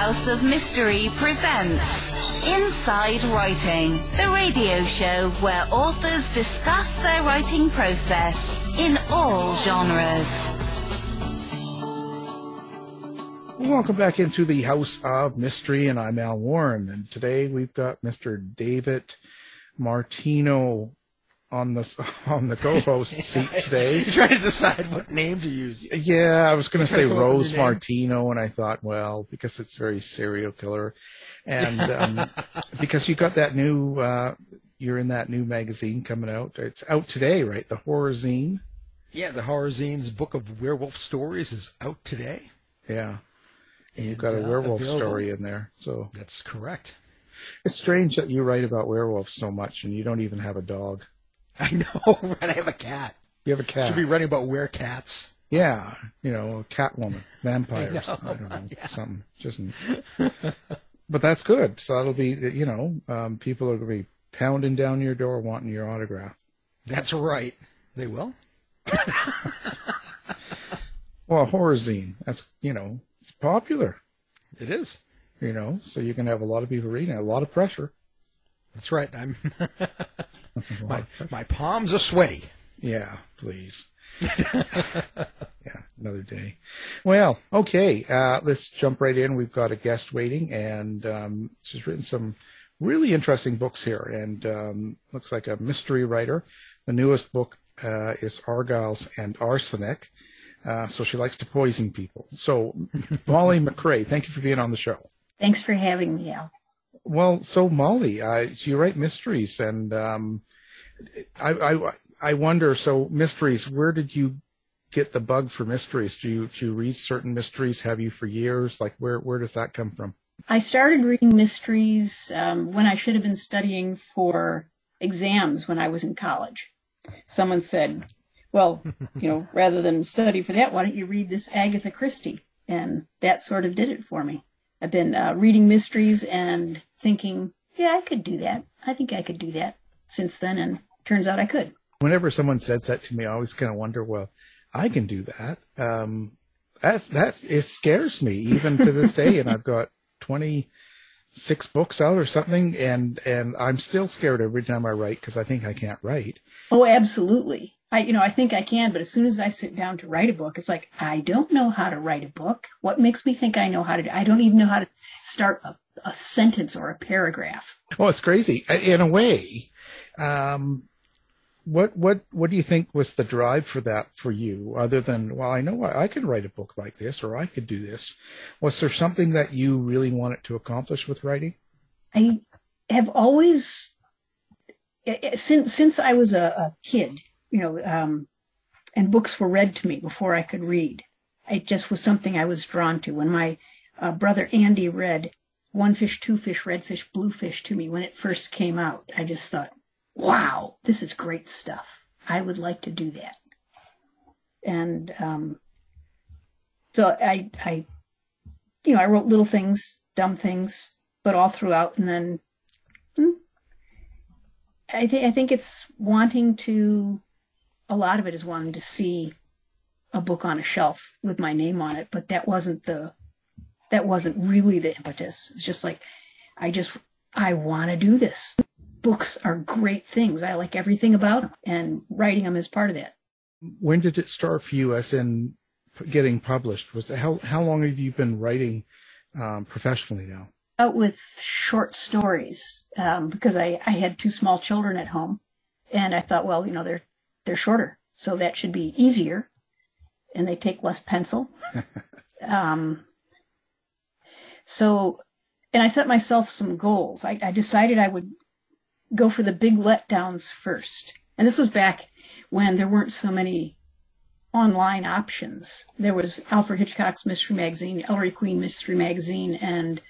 House of Mystery presents Inside Writing, the radio show where authors discuss their writing process in all genres. Welcome back into the House of Mystery, and I'm Al Warren. And today we've got Mr. David Martino on the on the co-host seat today. You're trying to decide what name to use. Yeah, I was going to say Come up with Rose. Martino, and I thought, well, because it's very serial killer, and um, because you got that new, uh, you're in that new magazine coming out. It's out today, right? The Horror Zine. Yeah, the Horror Zine's book of werewolf stories is out today. Yeah, and you've got a uh, werewolf available. story in there. So That's correct. it's strange that you write about werewolves so much, and you don't even have a dog. I know, and I have a cat. You have a cat. Should be writing about where cats. Yeah, you know, Catwoman, vampires. I, know, don't know, something. Just, but that's good. So that'll be, you know, um, people are going to be pounding down your door wanting your autograph. That's right. They will. Well, horror zine. That's, you know, it's popular. It is. You know, so you can have a lot of people reading it. A lot of pressure. That's right. I'm my my palms are sweaty. Yeah, please. yeah, another day. Well, okay. Uh, let's jump right in. We've got a guest waiting, and um, she's written some really interesting books here, and um, looks like a mystery writer. The newest book uh, is Argyles and Arsenic. Uh, so she likes to poison people. So, Molly MacRae, thank you for being on the show. Thanks for having me, Al. Well, so Molly, uh, you write mysteries, and um, I, I I wonder. So mysteries, where did you get the bug for mysteries? Do you do you read certain mysteries? Have you for years? Like where where does that come from? I started reading mysteries um, when I should have been studying for exams when I was in college. Someone said, well, you know, rather than study for that, why don't you read this Agatha Christie? And that sort of did it for me. I've been uh, reading mysteries and thinking, yeah, I could do that. I think I could do that since then, and turns out I could. Whenever someone says that to me, I always kind of wonder, well, I can do that. Um, that's that's it scares me even to this day, and I've got twenty six books out or something, and and I'm still scared every time I write because I think I can't write. Oh, absolutely. I, you know, I think I can, but as soon as I sit down to write a book, it's like, I don't know how to write a book. What makes me think I know how to do, I don't even know how to start a, a sentence or a paragraph. Well, it's crazy in a way. Um, what what what do you think was the drive for that for you? Other than well, I know I, I can write a book like this, or I could do this. Was there something that you really wanted to accomplish with writing? I have always, eh, eh, since, since I was a, a kid, you know, um, and books were read to me before I could read. It just was something I was drawn to. When my uh, brother Andy read One Fish, Two Fish, Red Fish, Blue Fish to me when it first came out, I just thought, wow, this is great stuff. I would like to do that. And um, so I, I, you know, I wrote little things, dumb things, but all throughout. And then hmm, I, th- I think it's wanting to, a lot of it is wanting to see a book on a shelf with my name on it, but that wasn't the, that wasn't really the impetus. It's just like, I just, I want to do this. Books are great things. I like everything about them, and writing them is part of that. When did it start for you, as in getting published? Was how how long have you been writing um, professionally now? out with short stories um, because I, I had two small children at home, and I thought, well, you know, they're they're shorter, so that should be easier, and they take less pencil. um, so, and I set myself some goals. I, I decided I would go for the big letdowns first, and this was back when there weren't so many online options. There was Alfred Hitchcock's Mystery Magazine, Ellery Queen Mystery Magazine, and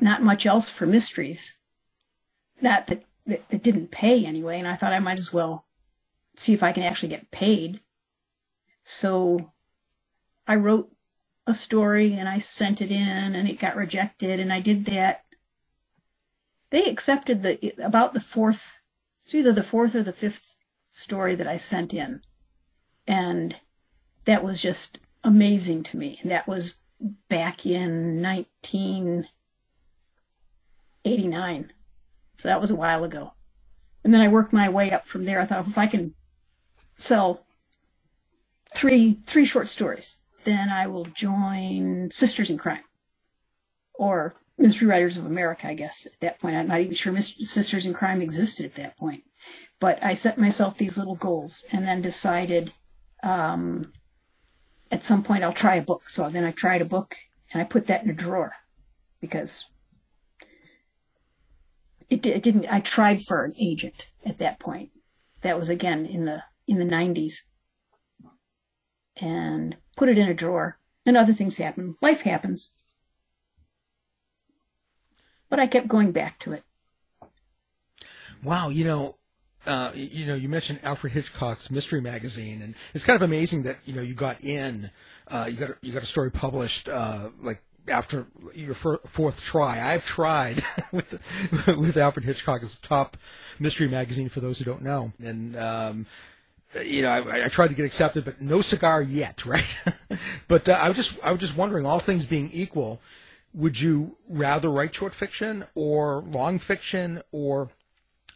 not much else for mysteries. That, that that didn't pay anyway, and I thought I might as well see if I can actually get paid. So I wrote a story and I sent it in and it got rejected and I did that. They accepted the about the fourth it's either the fourth or the fifth story that I sent in. And that was just amazing to me. And that was back in 1989. So that was a while ago. And then I worked my way up from there. I thought if I can sell three three short stories, then I will join Sisters in Crime or Mystery Writers of America, I guess, at that point. I'm not even sure Sisters in Crime existed at that point. But I set myself these little goals and then decided um, at some point I'll try a book. So then I tried a book and I put that in a drawer because it, it didn't, I tried for an agent at that point. That was again in the, in the 90s and put it in a drawer and other things happen. Life happens but I kept going back to it. Wow, you know, uh, you know, you mentioned Alfred Hitchcock's Mystery Magazine, and it's kind of amazing that you know you got in, uh, you got a, you got a story published uh, like after your fir- fourth try. I've tried with with Alfred Hitchcock as top mystery magazine for those who don't know, and um, you know I, I, tried to get accepted, but no cigar yet, right? but uh, I was just I was just wondering, all things being equal, would you rather write short fiction or long fiction or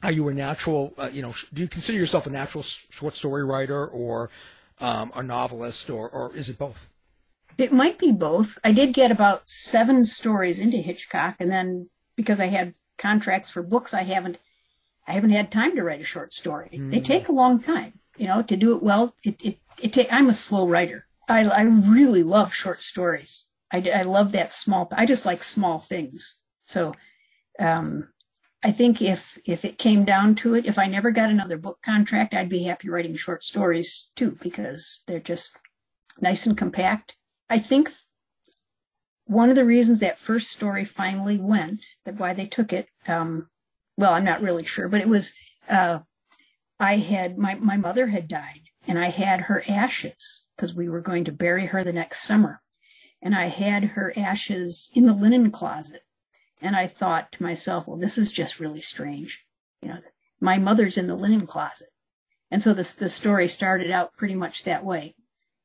are you a natural uh, you know do you consider yourself a natural short story writer or um, a novelist or, or is it both it might be both i did get about seven stories into hitchcock and then because i had contracts for books i haven't i haven't had time to write a short story mm. they take a long time you know to do it well it, it, it ta- i'm a slow writer I, I really love short stories I, I love that small. I just like small things. So, um, I think if if it came down to it, if I never got another book contract, I'd be happy writing short stories too because they're just nice and compact. I think one of the reasons that first story finally went, that why they took it, um, well, I'm not really sure, but it was uh, I had my my mother had died, and I had her ashes because we were going to bury her the next summer and I had her ashes in the linen closet. And I thought to myself, well, this is just really strange. You know, my mother's in the linen closet. And so this, the story started out pretty much that way.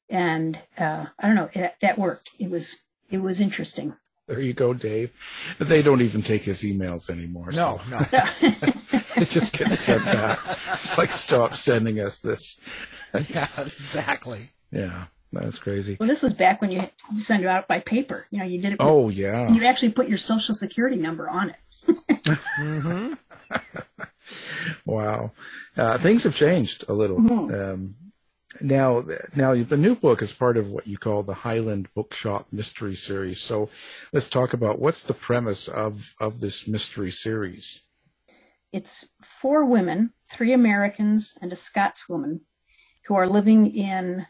And, uh, I don't know, it, that worked. It was, it was interesting. There you go, Dave. They don't even take his emails anymore. No, so. no. it just gets sent back. It's like, stop sending us this. yeah, exactly. Yeah. That's crazy. Well, this was back when you sent it out by paper. You know, you did it. With, oh yeah. You actually put your social security number on it. mm-hmm. wow, uh, things have changed a little. Mm-hmm. Um, now, now the new book is part of what you call the Highland Bookshop Mystery Series. So, let's talk about what's the premise of of this mystery series. It's four women, three Americans and a Scotswoman, who are living in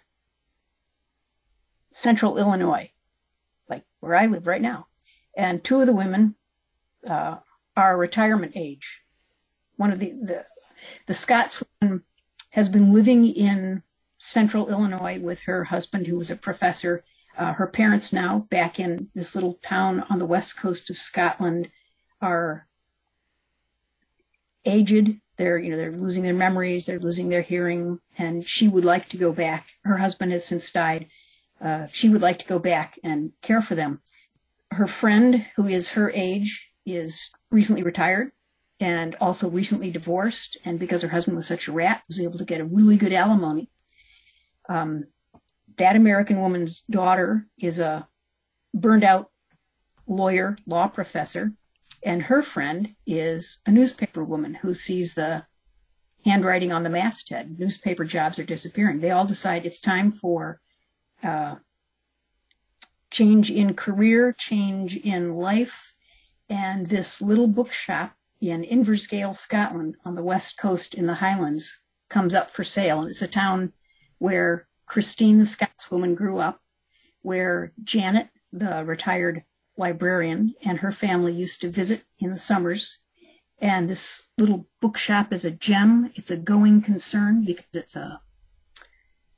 central Illinois, like where I live right now. And two of the women uh, are retirement age. One of the, the, the Scots woman has been living in central Illinois with her husband, who was a professor. Uh, her parents now, back in this little town on the west coast of Scotland, are aged. They're, you know, they're losing their memories, they're losing their hearing, and she would like to go back. Her husband has since died, uh, she would like to go back and care for them. Her friend, who is her age, is recently retired and also recently divorced. And because her husband was such a rat, was able to get a really good alimony. Um, that American woman's daughter is a burned out lawyer, law professor, and her friend is a newspaper woman who sees the handwriting on the masthead. Newspaper jobs are disappearing. They all decide it's time for uh, change in career, change in life, and this little bookshop in Inversgail, Scotland, on the west coast in the Highlands, comes up for sale. And it's a town where Christine, the Scotswoman, grew up, where Janet, the retired librarian, and her family used to visit in the summers. And this little bookshop is a gem. It's a going concern because it's a,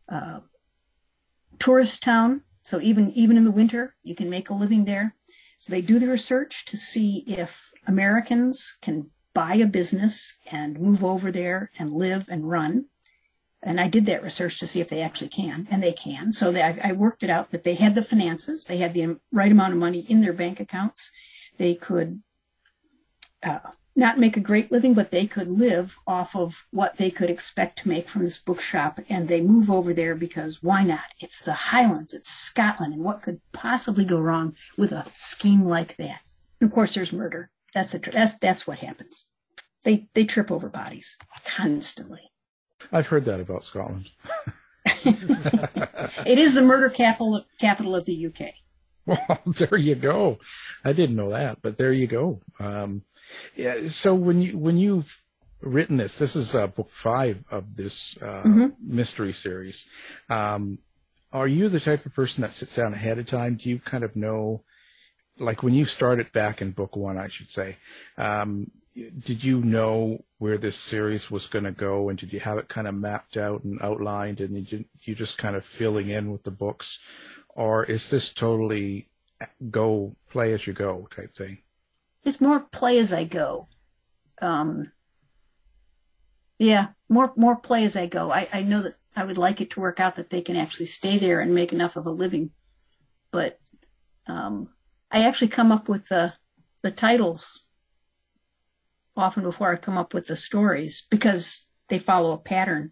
a tourist town. So even, even in the winter, you can make a living there. So they do the research to see if Americans can buy a business and move over there and live and run. And I did that research to see if they actually can, and they can. So they, I, I worked it out that they had the finances, they had the right amount of money in their bank accounts, they could uh, not make a great living, but they could live off of what they could expect to make from this bookshop. And they move over there because why not? It's the Highlands, it's Scotland, and what could possibly go wrong with a scheme like that? And of course, there's murder. That's the, that's that's what happens. They they trip over bodies constantly. I've heard that about Scotland. it is the murder capital capital of the UK. Well, there you go. I didn't know that, but there you go. Um, yeah. So when you when you've written this, this is uh, book five of this uh, mm-hmm. mystery series. Um, are you the type of person that sits down ahead of time? Do you kind of know, like when you started back in book one, I should say, um, did you know where this series was going to go, and did you have it kind of mapped out and outlined, and you you just kind of filling in with the books, or is this totally go play as you go type thing? it's more play as I go. Um, yeah, more more play as I go. I, I know that I would like it to work out that they can actually stay there and make enough of a living, but um, I actually come up with the the titles often before I come up with the stories because they follow a pattern.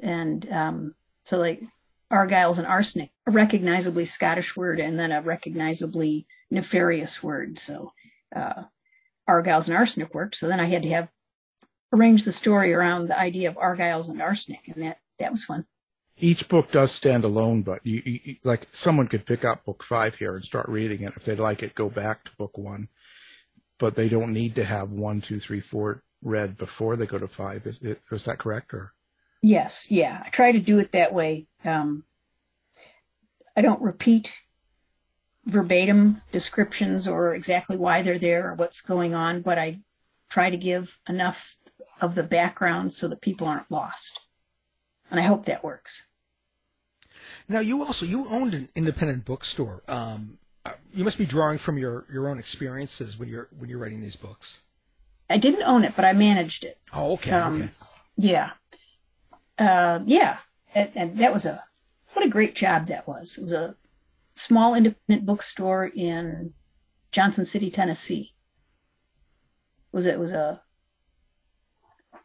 And um, so, like Argyle's and arsenic, a recognizably Scottish word, and then a recognizably nefarious word. So uh, Argyles and arsenic worked. So then I had to have arrange the story around the idea of Argyles and arsenic, and that that was fun. Each book does stand alone, but you, you, like someone could pick up book five here and start reading it. If they'd like it, go back to book one, but they don't need to have one, two, three, four read before they go to five. Is, is that correct, or? Yes, yeah. I try to do it that way. Um, I don't repeat verbatim descriptions or exactly why they're there or what's going on, but I try to give enough of the background so that people aren't lost. And I hope that works. Now you also you owned an independent bookstore. Um, you must be drawing from your, your own experiences when you're when you're writing these books. I didn't own it, but I managed it. Oh, okay. Um, okay. Yeah, uh, yeah, and, and that was a what a great job that was. It was a small independent bookstore in Johnson City, Tennessee. Was it was a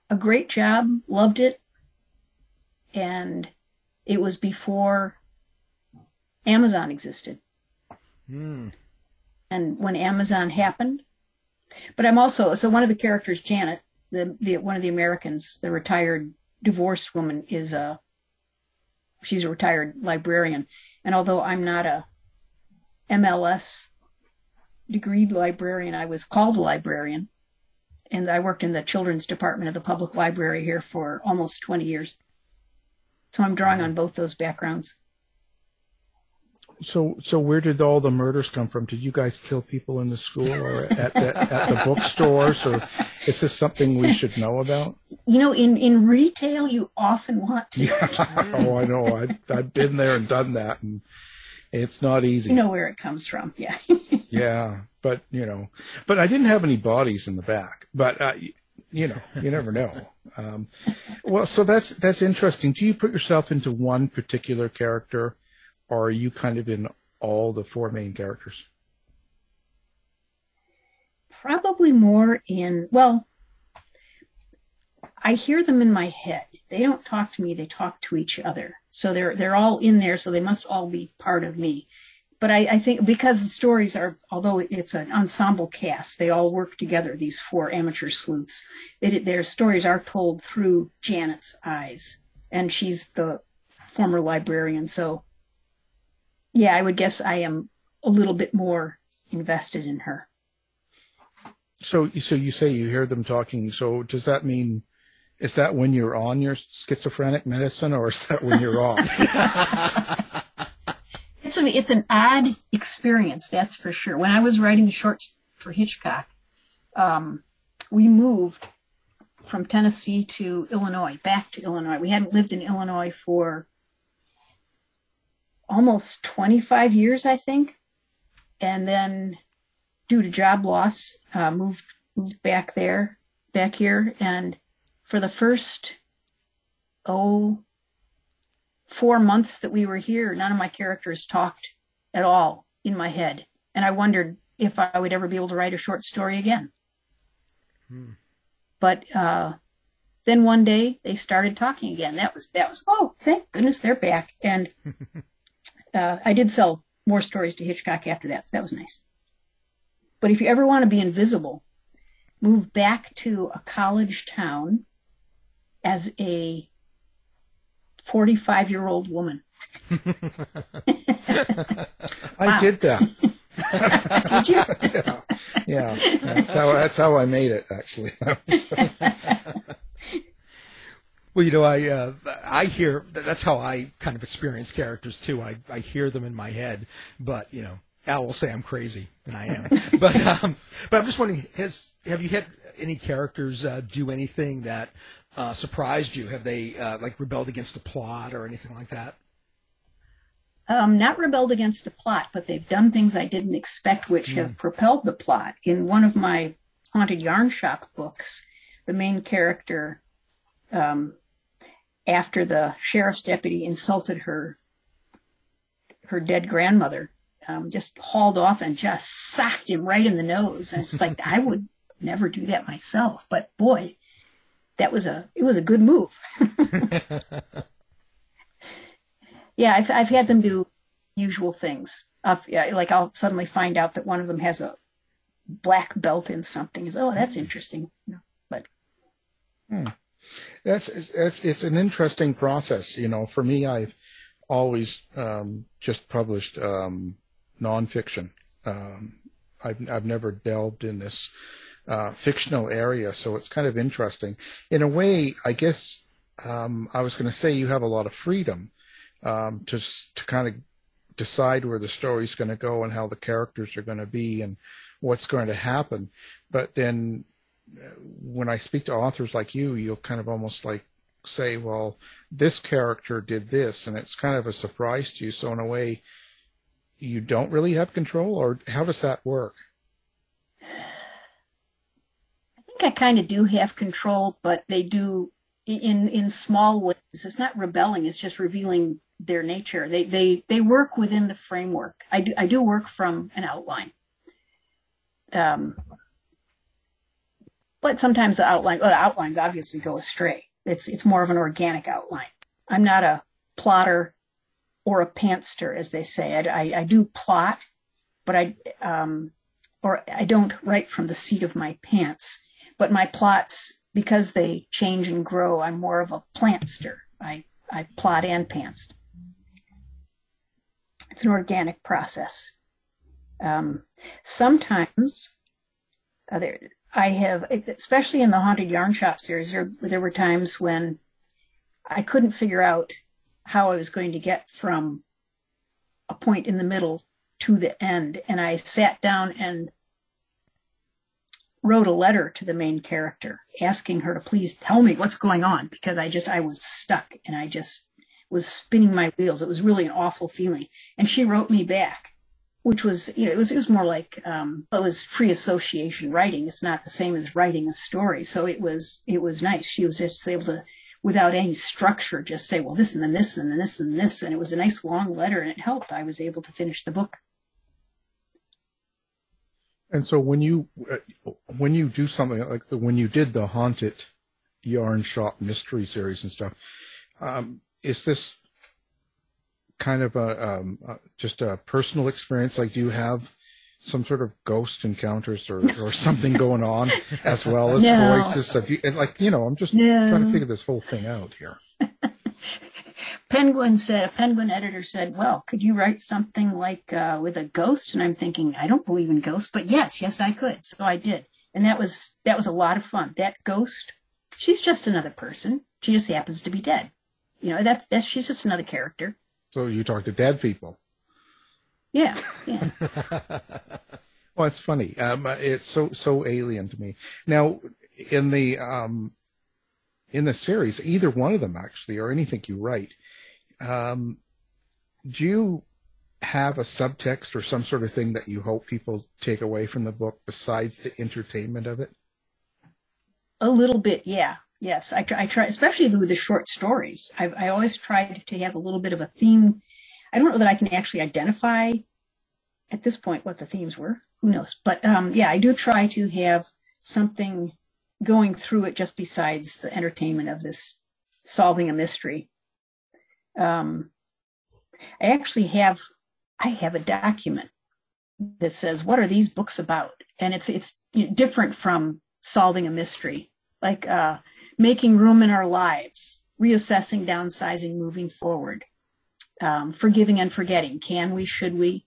a great job, loved it, and it was before Amazon existed. Mm. And when Amazon happened, but I'm also so one of the characters, Janet, the the one of the Americans, the retired divorced woman, is a she's a retired librarian. And although I'm not a MLS degreed librarian, I was called a librarian. And I worked in the children's department of the public library here for almost 20 years. So I'm drawing on both those backgrounds. So, so where did all the murders come from? Did you guys kill people in the school or at the, at the bookstores, or is this something we should know about? You know, in, in retail, you often want to. oh, I know. I, I've been there and done that, and it's not easy. You know where it comes from, yeah. yeah, but you know, but I didn't have any bodies in the back. But uh, you know, you never know. Um, well, so that's that's interesting. Do you put yourself into one particular character? Or are you kind of in all the four main characters? Probably more in, well, I hear them in my head. They don't talk to me, they talk to each other. So they're they're all in there, so they must all be part of me. But I, I think because the stories are, although it's an ensemble cast, they all work together. These four amateur sleuths, it, their stories are told through Janet's eyes, and she's the former librarian. So yeah, I would guess I am a little bit more invested in her. So, so you say you hear them talking. So, does that mean is that when you're on your schizophrenic medicine, or is that when you're off? it's a, it's an odd experience, that's for sure. When I was writing the shorts for Hitchcock, um, we moved from Tennessee to Illinois, back to Illinois. We hadn't lived in Illinois for almost 25 years, I think. And then due to job loss, uh, moved, moved back there, back here. And for the first oh, four months that we were here, none of my characters talked at all in my head. And I wondered if I would ever be able to write a short story again. Hmm. But uh, then one day they started talking again. That was that was oh thank goodness they're back. And uh, I did sell more stories to Hitchcock after that, so that was nice. But if you ever want to be invisible, move back to a college town as a 45 year old woman. I did that. did you? yeah, yeah. That's how that's how I made it actually. well, you know, I uh, I hear that's how I kind of experience characters too. I I hear them in my head, but you know, Al will say I'm crazy, and I am. but um, but I'm just wondering, has have you had any characters uh, do anything that uh, surprised you? Have they uh, like rebelled against the plot or anything like that? Um, not rebelled against the plot, but they've done things I didn't expect, which mm. have propelled the plot. In one of my haunted yarn shop books, the main character, um, after the sheriff's deputy insulted her, her dead grandmother, um, just hauled off and just socked him right in the nose. And it's like I would never do that myself, but boy, that was a it was a good move. yeah, I've I've had them do usual things. I've, yeah, like I'll suddenly find out that one of them has a black belt in something. Is oh, that's interesting. But hmm. That's it's an interesting process. You know, for me, I've always um, just published um, nonfiction. Um, I've I've never delved in this uh, fictional area, so it's kind of interesting. In a way, I guess um, I was going to say you have a lot of freedom um, to to kind of decide where the story's going to go and how the characters are going to be and what's going to happen. But then when I speak to authors like you, you'll kind of almost like say, well, this character did this, and it's kind of a surprise to you. So in a way, you don't really have control, or how does that work? I think I kind of do have control, but they do in in small ways. It's not rebelling; it's just revealing their nature. They they they work within the framework. I do I do work from an outline. Um, but sometimes the outline well, the outlines obviously go astray. It's it's more of an organic outline. I'm not a plotter or a pantster, as they say. I, I, do plot, but I um, or I don't write from the seat of my pants. But my plots, because they change and grow, I'm more of a plantster. I, I plot and pants. It's an organic process. Um, sometimes uh, there, I have, especially in the Haunted Yarn Shop series, there, there were times when I couldn't figure out how I was going to get from a point in the middle to the end. And I sat down and wrote a letter to the main character asking her to please tell me what's going on because I just I was stuck and I just was spinning my wheels. It was really an awful feeling. And she wrote me back, which was you know it was it was more like um, it was free association writing. It's not the same as writing a story. So it was it was nice. She was just able to without any structure just say well this and then this and then this and this and it was a nice long letter and it helped. I was able to finish the book. And so when you uh, when you do something like the, when you did the haunted yarn shop mystery series and stuff, um, is this kind of a um, uh, just a personal experience? Like, do you have some sort of ghost encounters or, or something going on as well as no. voices? Of you, like, you know, I'm just no. trying to figure this whole thing out here. Penguin said, a Penguin editor said, well, could you write something like uh, with a ghost? And I'm thinking, I don't believe in ghosts, but yes, yes, I could. So I did. And that was, that was a lot of fun. That ghost, she's just another person. She just happens to be dead. You know, that's, that's, she's just another character. So you talk to dead people. Yeah. Yeah. well, it's funny. Um, it's so, so alien to me. Now, in the, um, in the series, either one of them actually, or anything you write, um, do you have a subtext or some sort of thing that you hope people take away from the book besides the entertainment of it? A little bit, yeah. Yes, I try, I try, especially with the short stories. I, I always try to have a little bit of a theme. I don't know that I can actually identify at this point what the themes were. Who knows? But um, yeah, I do try to have something going through it just besides the entertainment of this solving a mystery. Um, I actually have I have a document that says what are these books about, and it's it's different from solving a mystery, like uh, making room in our lives, reassessing, downsizing, moving forward, um, forgiving and forgetting. Can we? Should we?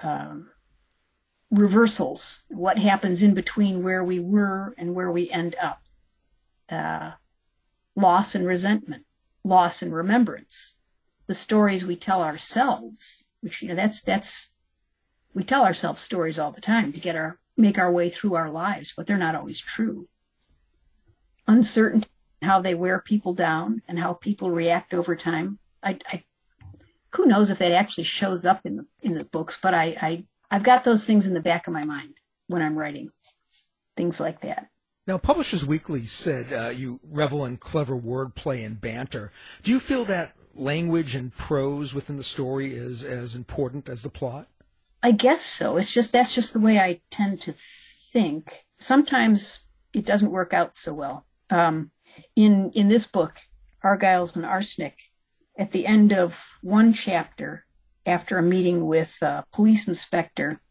Um, reversals. What happens in between where we were and where we end up? Uh, loss and resentment, loss and remembrance, the stories we tell ourselves, which you know that's that's we tell ourselves stories all the time to get our make our way through our lives, but they're not always true. Uncertainty, how they wear people down, and how people react over time. I, I who knows if that actually shows up in the in the books, but I, I I've got those things in the back of my mind when I'm writing things like that. Now, Publishers Weekly said uh, you revel in clever wordplay and banter. Do you feel that language and prose within the story is as important as the plot? I guess so. It's just that's just the way I tend to think. Sometimes it doesn't work out so well. Um, in in this book, Argyles and Arsenic, at the end of one chapter, after a meeting with a police inspector,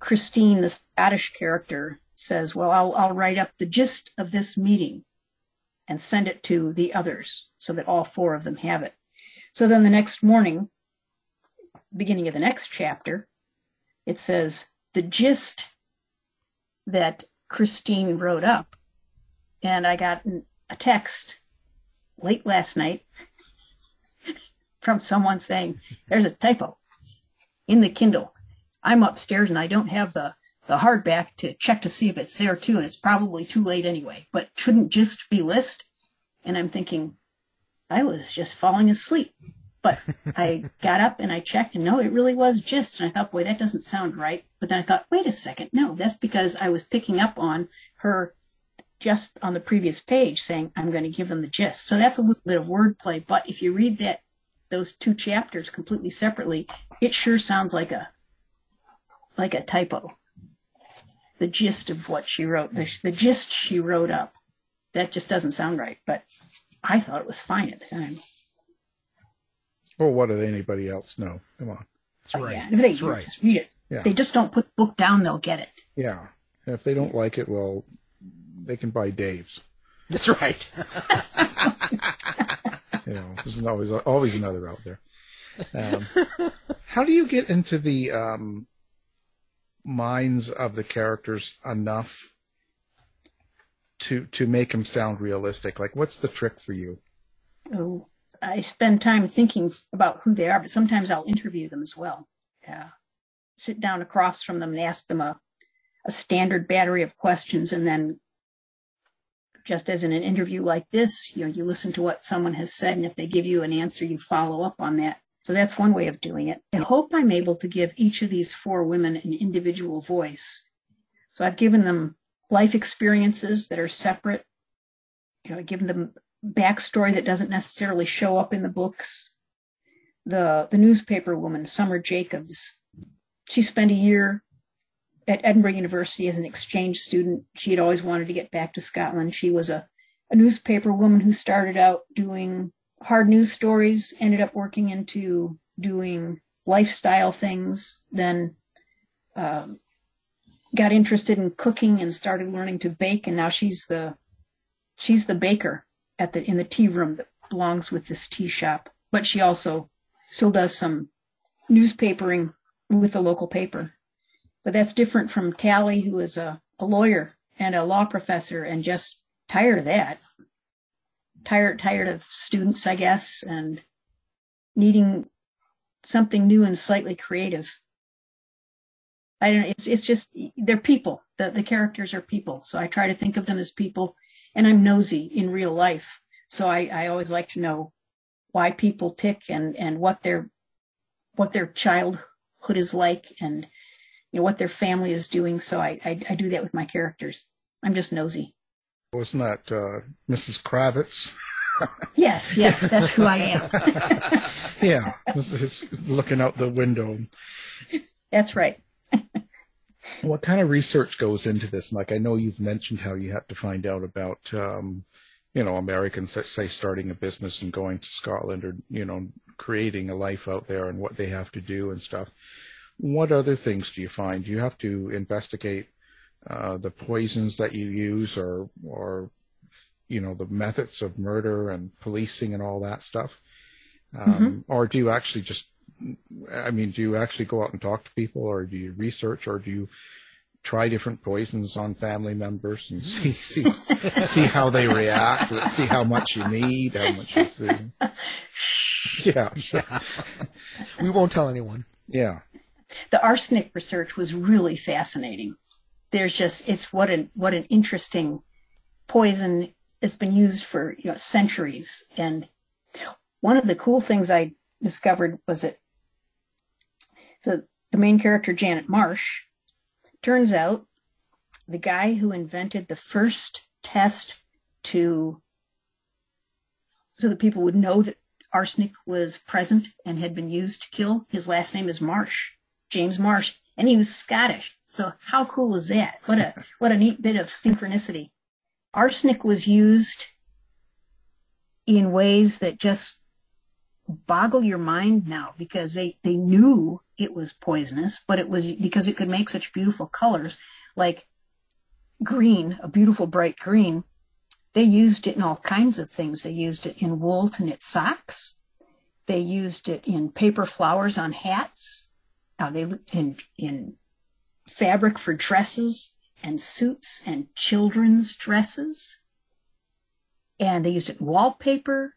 Christine, the Scottish character, says, "Well, I'll I'll write up the gist of this meeting and send it to the others so that all four of them have it." So then the next morning, beginning of the next chapter, it says the gist that Christine wrote up. And I got a text late last night from someone saying, There's a typo in the Kindle. I'm upstairs and I don't have the, the hardback to check to see if it's there too, and it's probably too late anyway. But shouldn't just be list? And I'm thinking, I was just falling asleep. But I got up and I checked, and no, it really was gist. And I thought, boy, that doesn't sound right. But then I thought, wait a second, no, that's because I was picking up on her just on the previous page saying, I'm going to give them the gist. So that's a little bit of wordplay. But if you read that those two chapters completely separately, it sure sounds like a like a typo. The gist of what she wrote, the, the gist she wrote up, that just doesn't sound right. But I thought it was fine at the time. Well, what does anybody else know? Come on. That's right. Yeah, if they That's right. just read it. Yeah. If they just don't put the book down, they'll get it. Yeah. And if they don't like it, well, they can buy Dave's. That's right. You know, there's always always another out there. Um, how do you get into the um, minds of the characters enough to to make them sound realistic? Like, what's the trick for you? Oh, I spend time thinking about who they are, but sometimes I'll interview them as well. Yeah. Sit down across from them and ask them a, a standard battery of questions and then just as in an interview like this, you know, you listen to what someone has said, and if they give you an answer, you follow up on that. So that's one way of doing it. I hope I'm able to give each of these four women an individual voice. So I've given them life experiences that are separate. You know, I've given them backstory that doesn't necessarily show up in the books. The the newspaper woman, Summer Jacobs, she spent a year at Edinburgh University as an exchange student. She had always wanted to get back to Scotland. She was a, a newspaper woman who started out doing hard news stories, ended up working into doing lifestyle things, then um, got interested in cooking and started learning to bake. And now she's the she's the baker at the in the tea room that belongs with this tea shop. But she also still does some newspapering with the local paper. But that's different from Tally, who is a, a lawyer and a law professor and just tired of that. Tired tired of students, I guess, and needing something new and slightly creative. I don't know, it's it's just they're people. The the characters are people. So I try to think of them as people and I'm nosy in real life. So I, I always like to know why people tick and, and what their what their childhood is like and you know what their family is doing. So I, I, I do that with my characters. I'm just nosy. Wasn't that uh, Mrs. Kravitz? Yes, yes, that's who I am. Yeah, is looking out the window. That's right. What kind of research goes into this? Like, I know you've mentioned how you had to find out about, um, you know, Americans that say starting a business and going to Scotland or, you know, creating a life out there and what they have to do and stuff. What other things do you find? Do you have to investigate uh, the poisons that you use or, or, you know, the methods of murder and policing and all that stuff? Um, Or do you actually just, I mean, do you actually go out and talk to people or do you research or do you try different poisons on family members and see, see, see how they react, Let's see how much you need, how much you see. Yeah, Yeah, We won't tell anyone. yeah. The arsenic research was really fascinating. There's just it's what an what an interesting poison. It's been used for you know centuries, and one of the cool things I discovered was that so the main character Janet Marsh turns out the guy who invented the first test to so that people would know that arsenic was present and had been used to kill his last name is Marsh James Marsh and he was Scottish. So how cool is that? What a what a neat bit of synchronicity. Arsenic was used in ways that just boggle your mind now because they they knew it was poisonous but it was because it could make such beautiful colors like green a beautiful bright green. They used it in all kinds of things. They used it in wool to knit socks. They used it in paper flowers on hats uh, they in in fabric for dresses and suits and children's dresses and they used it in wallpaper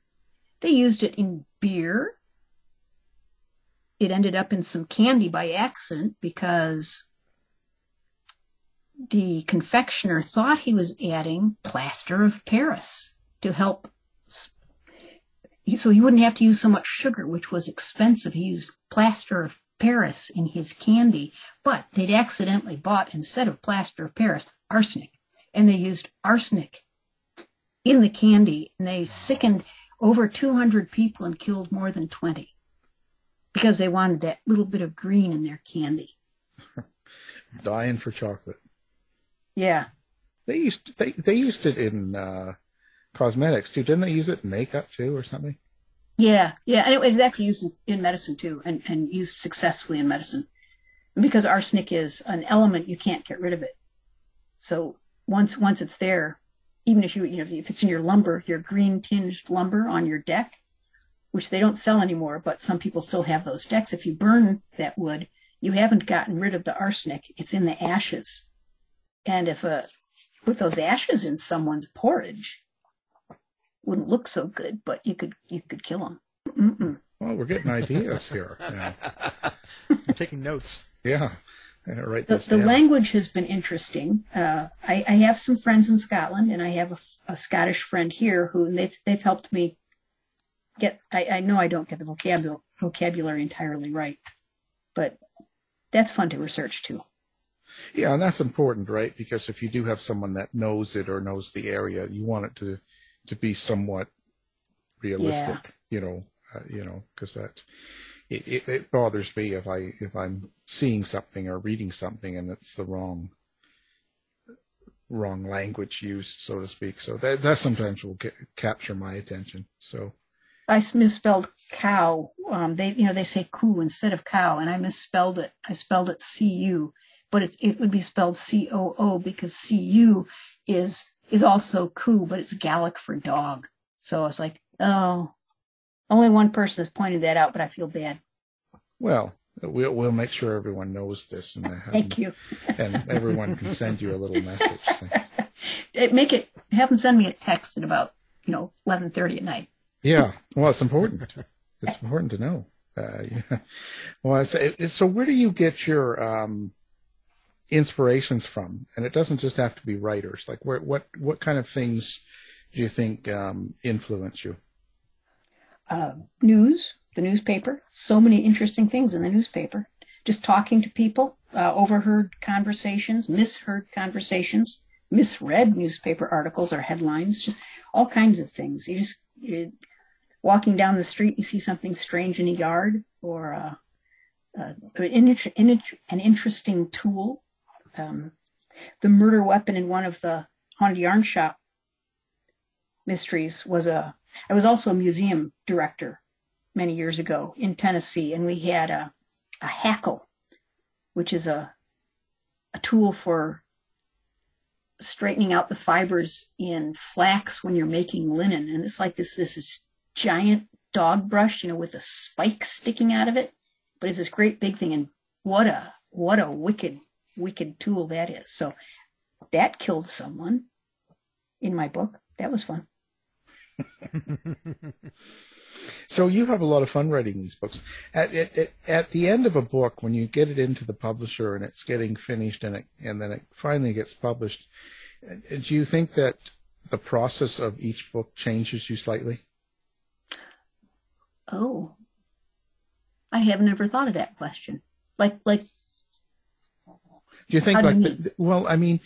they used it in beer. It ended up in some candy by accident because the confectioner thought he was adding plaster of Paris to help. So he wouldn't have to use so much sugar, which was expensive. He used plaster of Paris in his candy, but they'd accidentally bought, instead of plaster of Paris, arsenic. And they used arsenic in the candy and they sickened over 200 people and killed more than 20 because they wanted that little bit of green in their candy. Dying for chocolate. Yeah. They used they they used it in uh, cosmetics too. Didn't they use it in makeup too or something? Yeah. Yeah. And it was actually used in, in medicine too and, and used successfully in medicine because arsenic is an element you can't get rid of it. So once once it's there, even if you you know if it's in your lumber, your green tinged lumber on your deck, which they don't sell anymore, but some people still have those decks. If you burn that wood, you haven't gotten rid of the arsenic. It's in the ashes. And if a put those ashes in someone's porridge, wouldn't look so good, but you could you could kill them. Mm-mm. Well, we're getting ideas here. Yeah. I'm taking notes. yeah. Right. The, the language has been interesting. Uh, I, I have some friends in Scotland, and I have a, a Scottish friend here who they've they've helped me get. I, I know I don't get the vocabulary vocabulary entirely right, but that's fun to research too. Yeah, and that's important, right? Because if you do have someone that knows it or knows the area, you want it to to be somewhat realistic. You know, uh, you know, because that it, it, it bothers me if I if I'm seeing something or reading something and it's the wrong wrong language used, so to speak. So that that sometimes will get, capture my attention. So I misspelled cow. Um, they, you know, they say coo instead of cow, and I misspelled it. I spelled it C-U, but it's, it would be spelled C-O-O because C-U is, is also coo, but it's Gaelic for dog. So I was like, oh, only one person has pointed that out, but I feel bad. well, we'll we'll make sure everyone knows this and Thank you. and everyone can send you a little message. It, make it, have them send me a text at about, you know, 1130 at night. Yeah, well, it's important. It's important to know. Uh, yeah. Well, it's, it, so where do you get your um, inspirations from? And it doesn't just have to be writers. Like, where, what, what kind of things do you think um, influence you? uh, news, the newspaper. So many interesting things in the newspaper. Just talking to people, uh, overheard conversations, misheard conversations, misread newspaper articles or headlines, just all kinds of things. You just you're walking down the street, you see something strange in a yard, or uh, uh, an, an, interesting tool. Um, the murder weapon in one of the haunted yarn shop mysteries was a. I was also a museum director many years ago in Tennessee, and we had a a hackle, which is a a tool for straightening out the fibers in flax when you're making linen. And it's like this, this is giant dog brush, you know, with a spike sticking out of it. But it's this great big thing. And what a, what a wicked, wicked tool that is. So that killed someone in my book. That was fun. so you have a lot of fun writing these books. At, at, at the end of a book, when you get it into the publisher and it's getting finished and it, and then it finally gets published, uh, do you think that the process of each book changes you slightly? Oh, I have never thought of that question. Like, like, do you think like, the, well, I mean,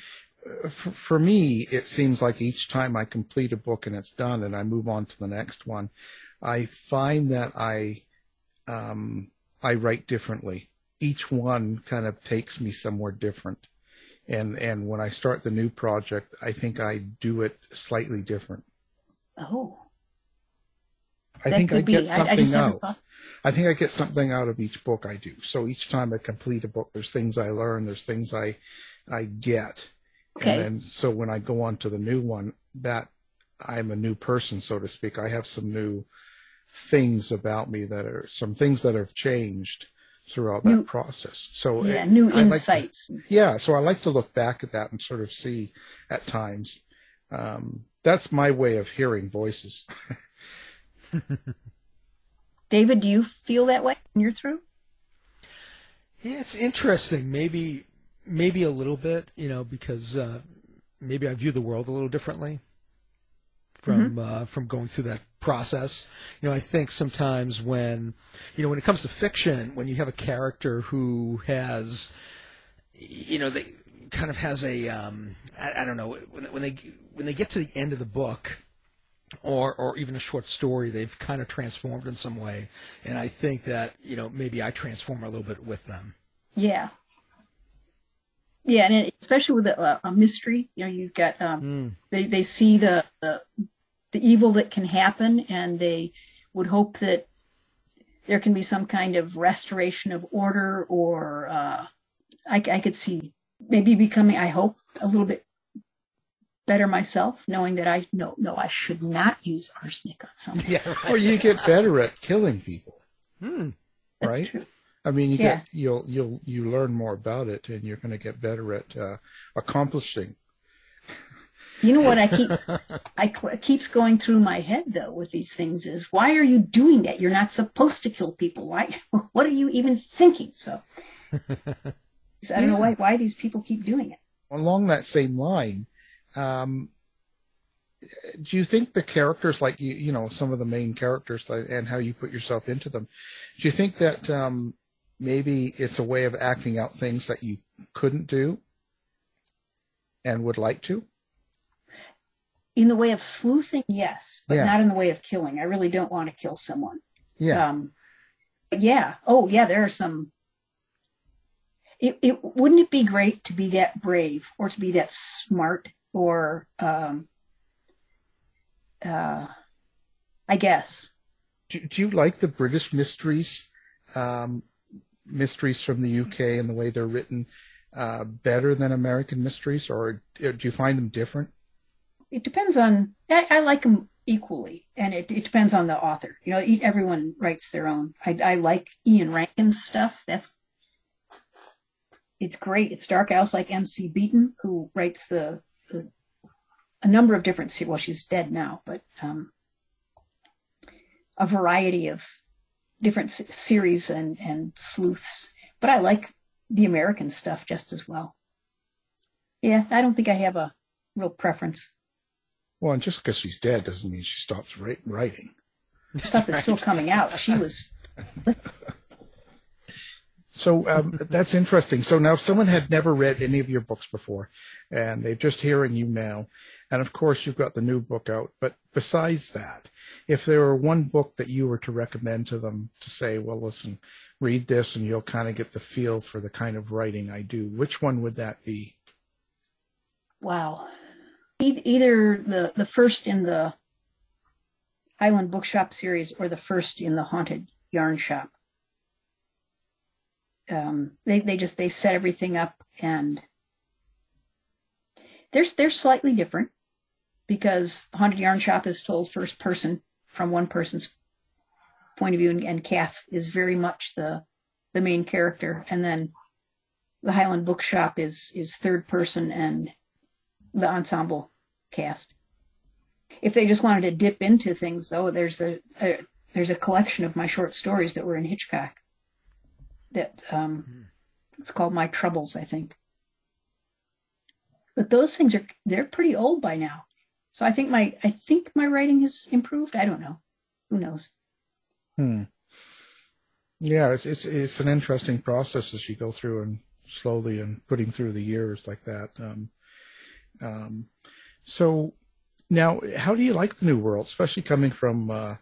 for, for me, it seems like each time I complete a book and it's done and I move on to the next one, I find that I um, I write differently. Each one kind of takes me somewhere different, and and when I start the new project, I think I do it slightly different. Oh. I think I get something I, I out. I think I get something out of each book I do. So each time I complete a book, there's things I learn, there's things I I get. Okay. And then so when I go on to the new one, that I'm a new person, so to speak. I have some new things about me that are some things that have changed throughout that process. So yeah, it, new I insights. Like to, yeah, so I like to look back at that and sort of see at times. Um, that's my way of hearing voices. David, do you feel that way when you're through? Yeah, it's interesting. Maybe, maybe a little bit, you know, because uh, maybe I view the world a little differently from mm-hmm. uh, from going through that process. You know, I think sometimes when you know when it comes to fiction, when you have a character who has, you know, they kind of has a um, I, I don't know when, when they when they get to the end of the book. Or, or even a short story, they've kind of transformed in some way, and I think that you know maybe I transform a little bit with them. Yeah, yeah, and it, especially with a, a, mystery, you know, you've got um, mm. they they see the, the the evil that can happen, and they would hope that there can be some kind of restoration of order, or uh, I, I could see maybe becoming, I hope, a little bit better myself, knowing that I know no, I should not use arsenic on someone. Yeah, right. or you get better at killing people. Hmm. Right. True. I mean, you yeah. get you'll you'll you learn more about it, and you're going to get better at uh, accomplishing. You know what I keep I keeps going through my head though with these things is why are you doing that? You're not supposed to kill people. Why? What are you even thinking? So, so I don't yeah. know why why these people keep doing it. Along that same line, um, do you think the characters, like you, you know, some of the main characters and how you put yourself into them, do you think that um, maybe it's a way of acting out things that you couldn't do and would like to? In the way of sleuthing, yes, but yeah. not in the way of killing. I really don't want to kill someone. Yeah. Um, yeah. Oh, yeah. There are some. It, it wouldn't it be great to be that brave or to be that smart or um, uh, I guess. Do, do, you like the British mysteries um, mysteries from the UK and the way they're written uh, better than American mysteries, or do you find them different? It depends on. I, I like them equally, and it, it, depends on the author. You know, everyone writes their own. I, I like Ian Rankin's stuff. That's it's great. It's dark. I also like M.C. Beaton, who writes the a number of different. Well, she's dead now, but um, a variety of different series and, and sleuths, but I like the American stuff just as well. Yeah, I don't think I have a real preference. Well, and just because she's dead doesn't mean she stops writing. Stuff is still coming out. She was. So um, that's interesting. So now, if someone had never read any of your books before, and they're just hearing you now, and of course you've got the new book out, but besides that, if there were one book that you were to recommend to them to say, well, listen, read this, and you'll kind of get the feel for the kind of writing I do, which one would that be? Wow. Either the the first in the Highland Bookshop series or the first in the Haunted Yarn Shop. Um, they they just they set everything up and they're they're slightly different because Haunted Yarn Shop is told first person from one person's point of view, and, and Kath is very much the the main character, and then the Highland Bookshop is is third person and the ensemble cast. If they just wanted to dip into things, though, there's a, a there's a collection of my short stories that were in Hitchcock. That um, mm. it's called My Troubles, I think. But those things are they're pretty old by now, so I think my I think my writing has improved. I don't know, who knows. Hmm. Yeah, it's it's it's an interesting process as you go through and slowly and putting through the years like that. Um, um, so now, how do you like the new world, especially coming from, uh,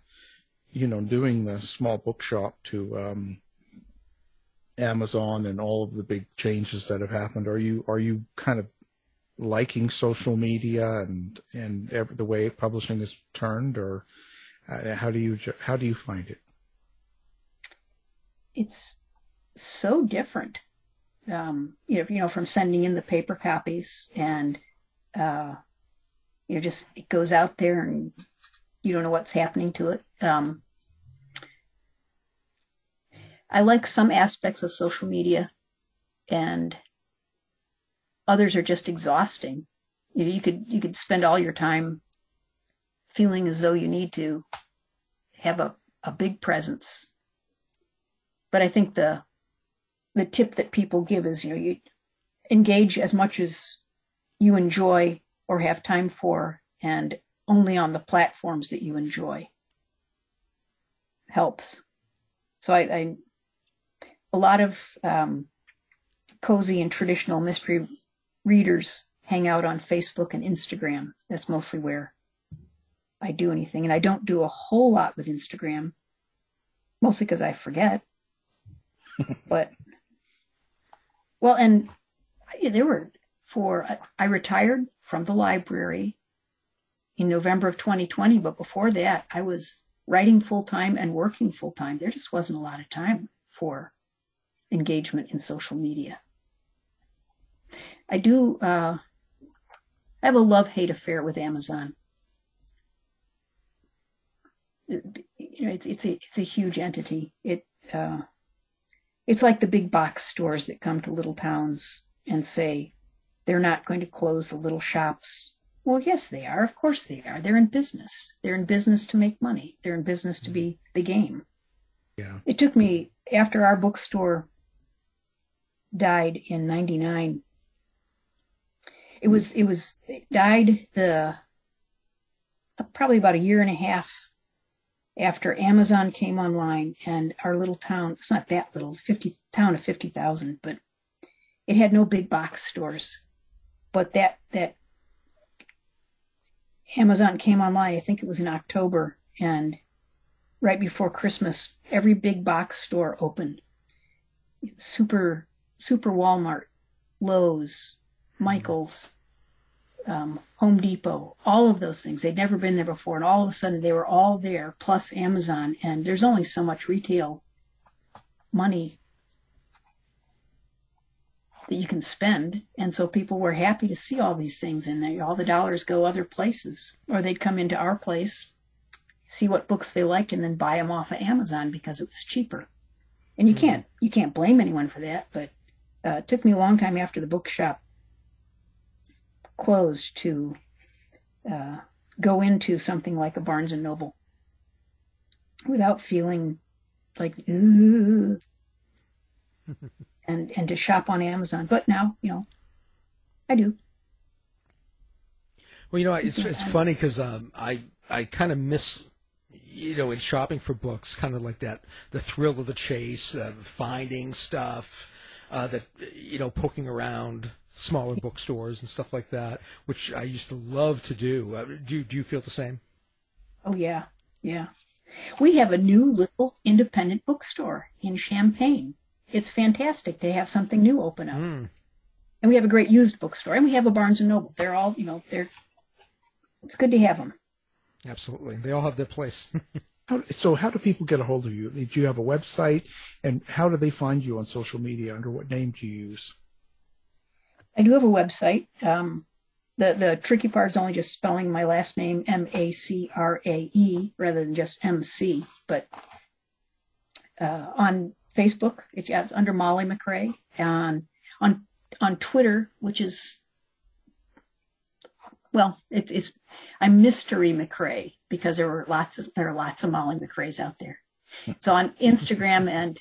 you know, doing the small bookshop to um, Amazon and all of the big changes that have happened? Are you are you kind of liking social media and and every, the way publishing is turned, or uh, how do you how do you find it? It's so different. Um, you know, you know, from sending in the paper copies and uh, you know, just it goes out there and you don't know what's happening to it. Um, I like some aspects of social media, and others are just exhausting. You know, you could you could spend all your time feeling as though you need to have a, a big presence. But I think the the tip that people give is you know you engage as much as you enjoy or have time for and only on the platforms that you enjoy helps. So I, I a lot of um, cozy and traditional mystery readers hang out on Facebook and Instagram. That's mostly where I do anything. And I don't do a whole lot with Instagram, mostly because I forget. but, well, and there were for I retired from the library in November of 2020, but before that, I was writing full time and working full time. There just wasn't a lot of time for engagement in social media. I do uh, have a love hate affair with Amazon. You know, it's it's a it's a huge entity. It uh, it's like the big box stores that come to little towns and say, they're not going to close the little shops. Well, yes, they are. Of course they are. They're in business. They're in business to make money. They're in business to be the game. Yeah. It took me after our bookstore died in 99 it was it was it died the probably about a year and a half after Amazon came online and our little town it's not that little it's 50 town of 50,000 but it had no big box stores but that that Amazon came online, I think it was in October, and right before Christmas, every big box store opened. Super Super Walmart, Lowe's, Michaels, um, Home Depot, all of those things. They'd never been there before, and all of a sudden they were all there, plus Amazon. And there's only so much retail money that you can spend. And so people were happy to see all these things in there. All the dollars go other places, or they'd come into our place, see what books they liked, and then buy them off of Amazon because it was cheaper. And you mm-hmm. can't you can't blame anyone for that. But uh, it took me a long time after the bookshop closed to uh, go into something like a Barnes and Noble without feeling like and and to shop on Amazon. But now, you know, I do. Well, you know, it's it's funny because um, I I kind of miss you know, in shopping for books, kind of like that, the thrill of the chase, uh, finding stuff, uh, that you know, poking around smaller bookstores and stuff like that, which I used to love to do. Uh, do do you feel the same? Oh yeah, yeah. We have a new little independent bookstore in Champaign. It's fantastic to have something new open up. Mm. And we have a great used bookstore, and we have a Barnes and Noble. They're all, you know, they're. It's good to have them. Absolutely, they all have their place. How, so how do people get a hold of you? Do you have a website, and how do they find you on social media? Under what name do you use? I do have a website. Um, the the tricky part is only just spelling my last name M A C R A E rather than just M C. But uh, on Facebook, it's, yeah, it's under Molly MacRae. On on on Twitter, which is well, it's it's I'm Mystery MacRae because there were lots of there are lots of Molly MacRae's out there. So on Instagram and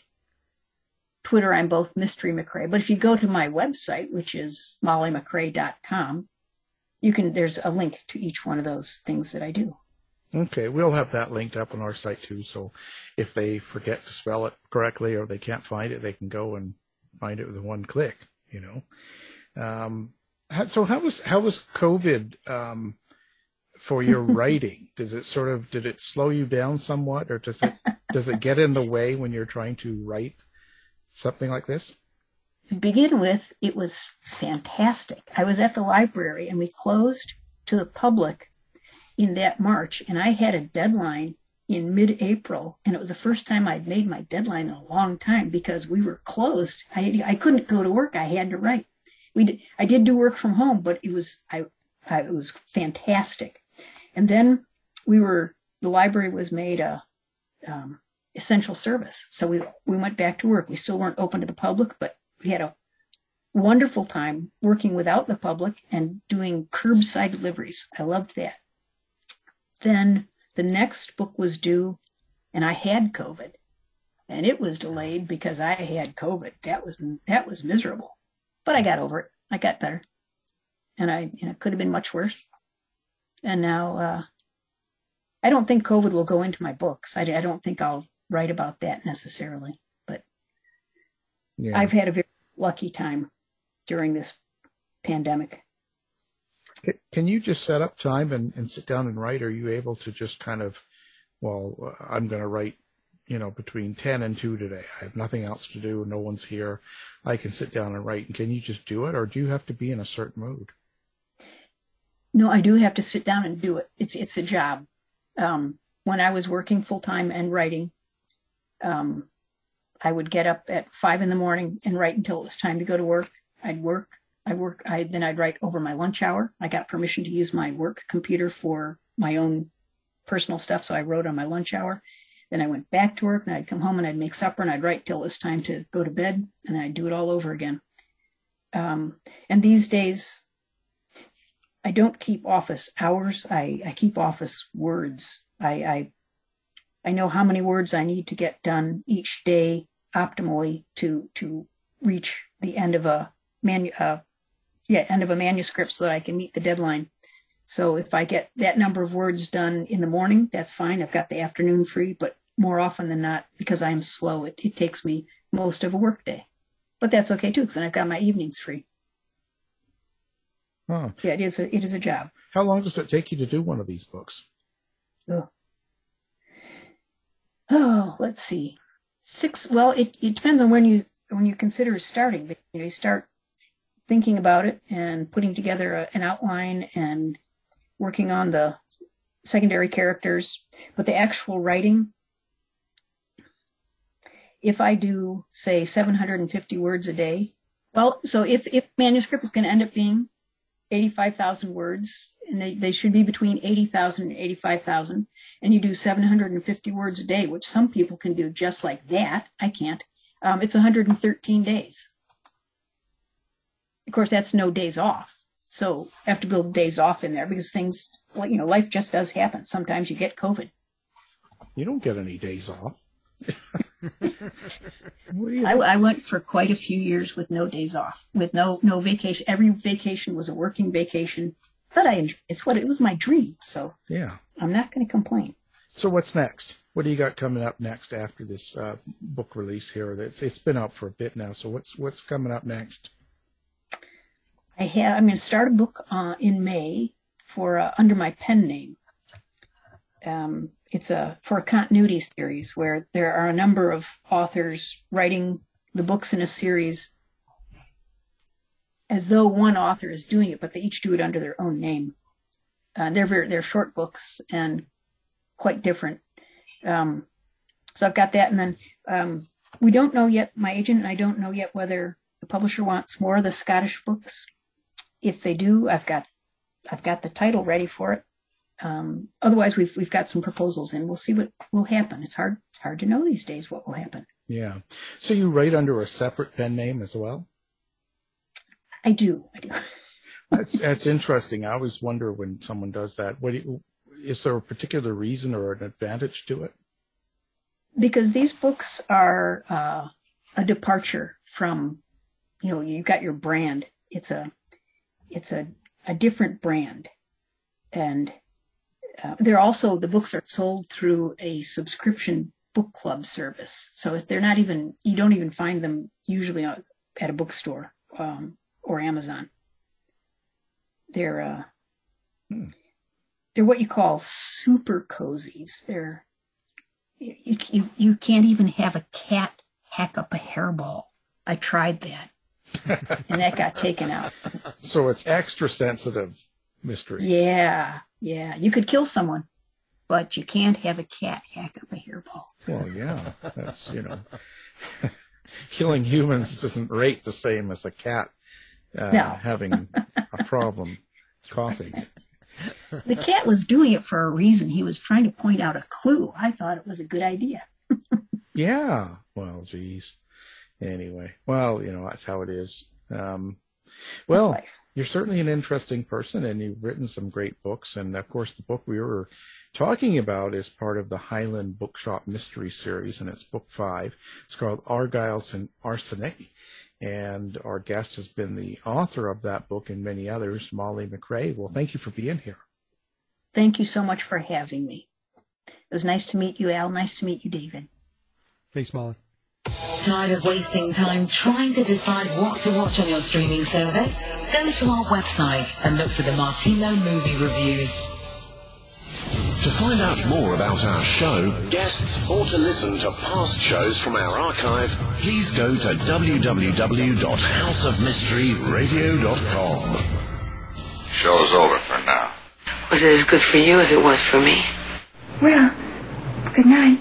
Twitter, I'm both Mystery MacRae. But if you go to my website, which is mollymacrae.com, you can there's a link to each one of those things that I do. Okay, we'll have that linked up on our site too. So if they forget to spell it correctly or they can't find it, they can go and find it with one click. You know. Um, so how was how was COVID um, for your writing? Does it sort of did it slow you down somewhat, or does it does it get in the way when you're trying to write something like this? To begin with, it was fantastic. I was at the library and we closed to the public in that March, and I had a deadline in mid-April, and it was the first time I'd made my deadline in a long time because we were closed. I I couldn't go to work. I had to write. We did, I did do work from home, but it was I, I it was fantastic. And then we were the library was made a um, essential service, so we we went back to work. We still weren't open to the public, but we had a wonderful time working without the public and doing curbside deliveries. I loved that. Then the next book was due and I had COVID and it was delayed because I had COVID. That was, that was miserable, but I got over it. I got better and I, you know, could have been much worse. And now, uh, I don't think COVID will go into my books. I, I don't think I'll write about that necessarily, but yeah. I've had a very lucky time during this pandemic. Can you just set up time and, and sit down and write? Are you able to just kind of, well, I'm going to write, you know, between 10 and 2 today. I have nothing else to do. No one's here. I can sit down and write. And can you just do it or do you have to be in a certain mood? No, I do have to sit down and do it. It's, it's a job. Um, when I was working full time and writing, um, I would get up at five in the morning and write until it was time to go to work. I'd work I work, I, then I'd write over my lunch hour. I got permission to use my work computer for my own personal stuff. So I wrote on my lunch hour. Then I went back to work. Then I'd come home and I'd make supper and I'd write till it was time to go to bed. And then I'd do it all over again. Um, and these days, I don't keep office hours. I, I keep office words. I, I, I know how many words I need to get done each day optimally to, to reach the end of a manu, uh, yeah, end of a manuscript so that I can meet the deadline. So if I get that number of words done in the morning, that's fine. I've got the afternoon free, but more often than not, because I'm slow, it, it takes me most of a workday. But that's okay too, because then I've got my evenings free. Huh. Yeah, it is a it is a job. How long does it take you to do one of these books? Oh, oh let's see. Six well, it, it depends on when you when you consider starting. But you know, you start thinking about it and putting together a, an outline and working on the secondary characters. But the actual writing, if I do say 750 words a day, well, so if, if manuscript is going to end up being 85,000 words, and they, they should be between 80,000 and 85,000, and you do 750 words a day, which some people can do just like that. I can't. Um, it's 113 days. Of course, that's no days off. So I have to build days off in there because things, you know, life just does happen. Sometimes you get COVID. You don't get any days off. I, I, went for quite a few years with no days off, with no no vacation. Every vacation was a working vacation, but I it's what it was my dream. So yeah, I'm not going to complain. So what's next? What do you got coming up next after this uh, book release here? It's, it's been out for a bit now. So what's what's coming up next? I have. I'm going to start a book uh, in May for uh, under my pen name. Um, it's a for a continuity series where there are a number of authors writing the books in a series as though one author is doing it, but they each do it under their own name. Uh, they're very, they're short books and quite different. Um, so I've got that, and then um, we don't know yet. My agent and I don't know yet whether the publisher wants more of the Scottish books. If they do, I've got I've got the title ready for it. Um, otherwise, we've we've got some proposals, and we'll see what will happen. It's hard it's hard to know these days what will happen. Yeah. So you write under a separate pen name as well? I do. I do. that's that's interesting. I always wonder when someone does that. What you, is there a particular reason or an advantage to it? Because these books are uh, a departure from, you know, you've got your brand. It's a, it's a, a different brand, and uh, they're also the books are sold through a subscription book club service. So if they're not even, you don't even find them usually at a bookstore um, or Amazon. They're uh, hmm. they're what you call super cozies. They're you, you you can't even have a cat hack up a hairball. I tried that, and that got taken out. So it's extra sensitive mystery. Yeah, yeah. You could kill someone but you can't have a cat hack up a hairball. Well, yeah, that's you know, killing humans doesn't rate the same as a cat uh, no. having a problem coughing. The cat was doing it for a reason. He was trying to point out a clue. I thought it was a good idea. yeah. Well, geez. Anyway, well, you know, that's how it is. Um, well, you're certainly an interesting person and you've written some great books. And of course, the book we were talking about is part of the Highland Bookshop Mystery Series and it's book five. It's called Argyles and Arsenic. And our guest has been the author of that book and many others, Molly MacRae. Well, thank you for being here. Thank you so much for having me. It was nice to meet you, Al. Nice to meet you, David. Thanks, Molly. Tired of wasting time trying to decide what to watch on your streaming service? Go to our website and look for the Martino movie reviews. To find out more about our show, guests, or to listen to past shows from our archive, please go to www.houseofmysteryradio.com. Show's over for now. Was it as good for you as it was for me? Well, good night.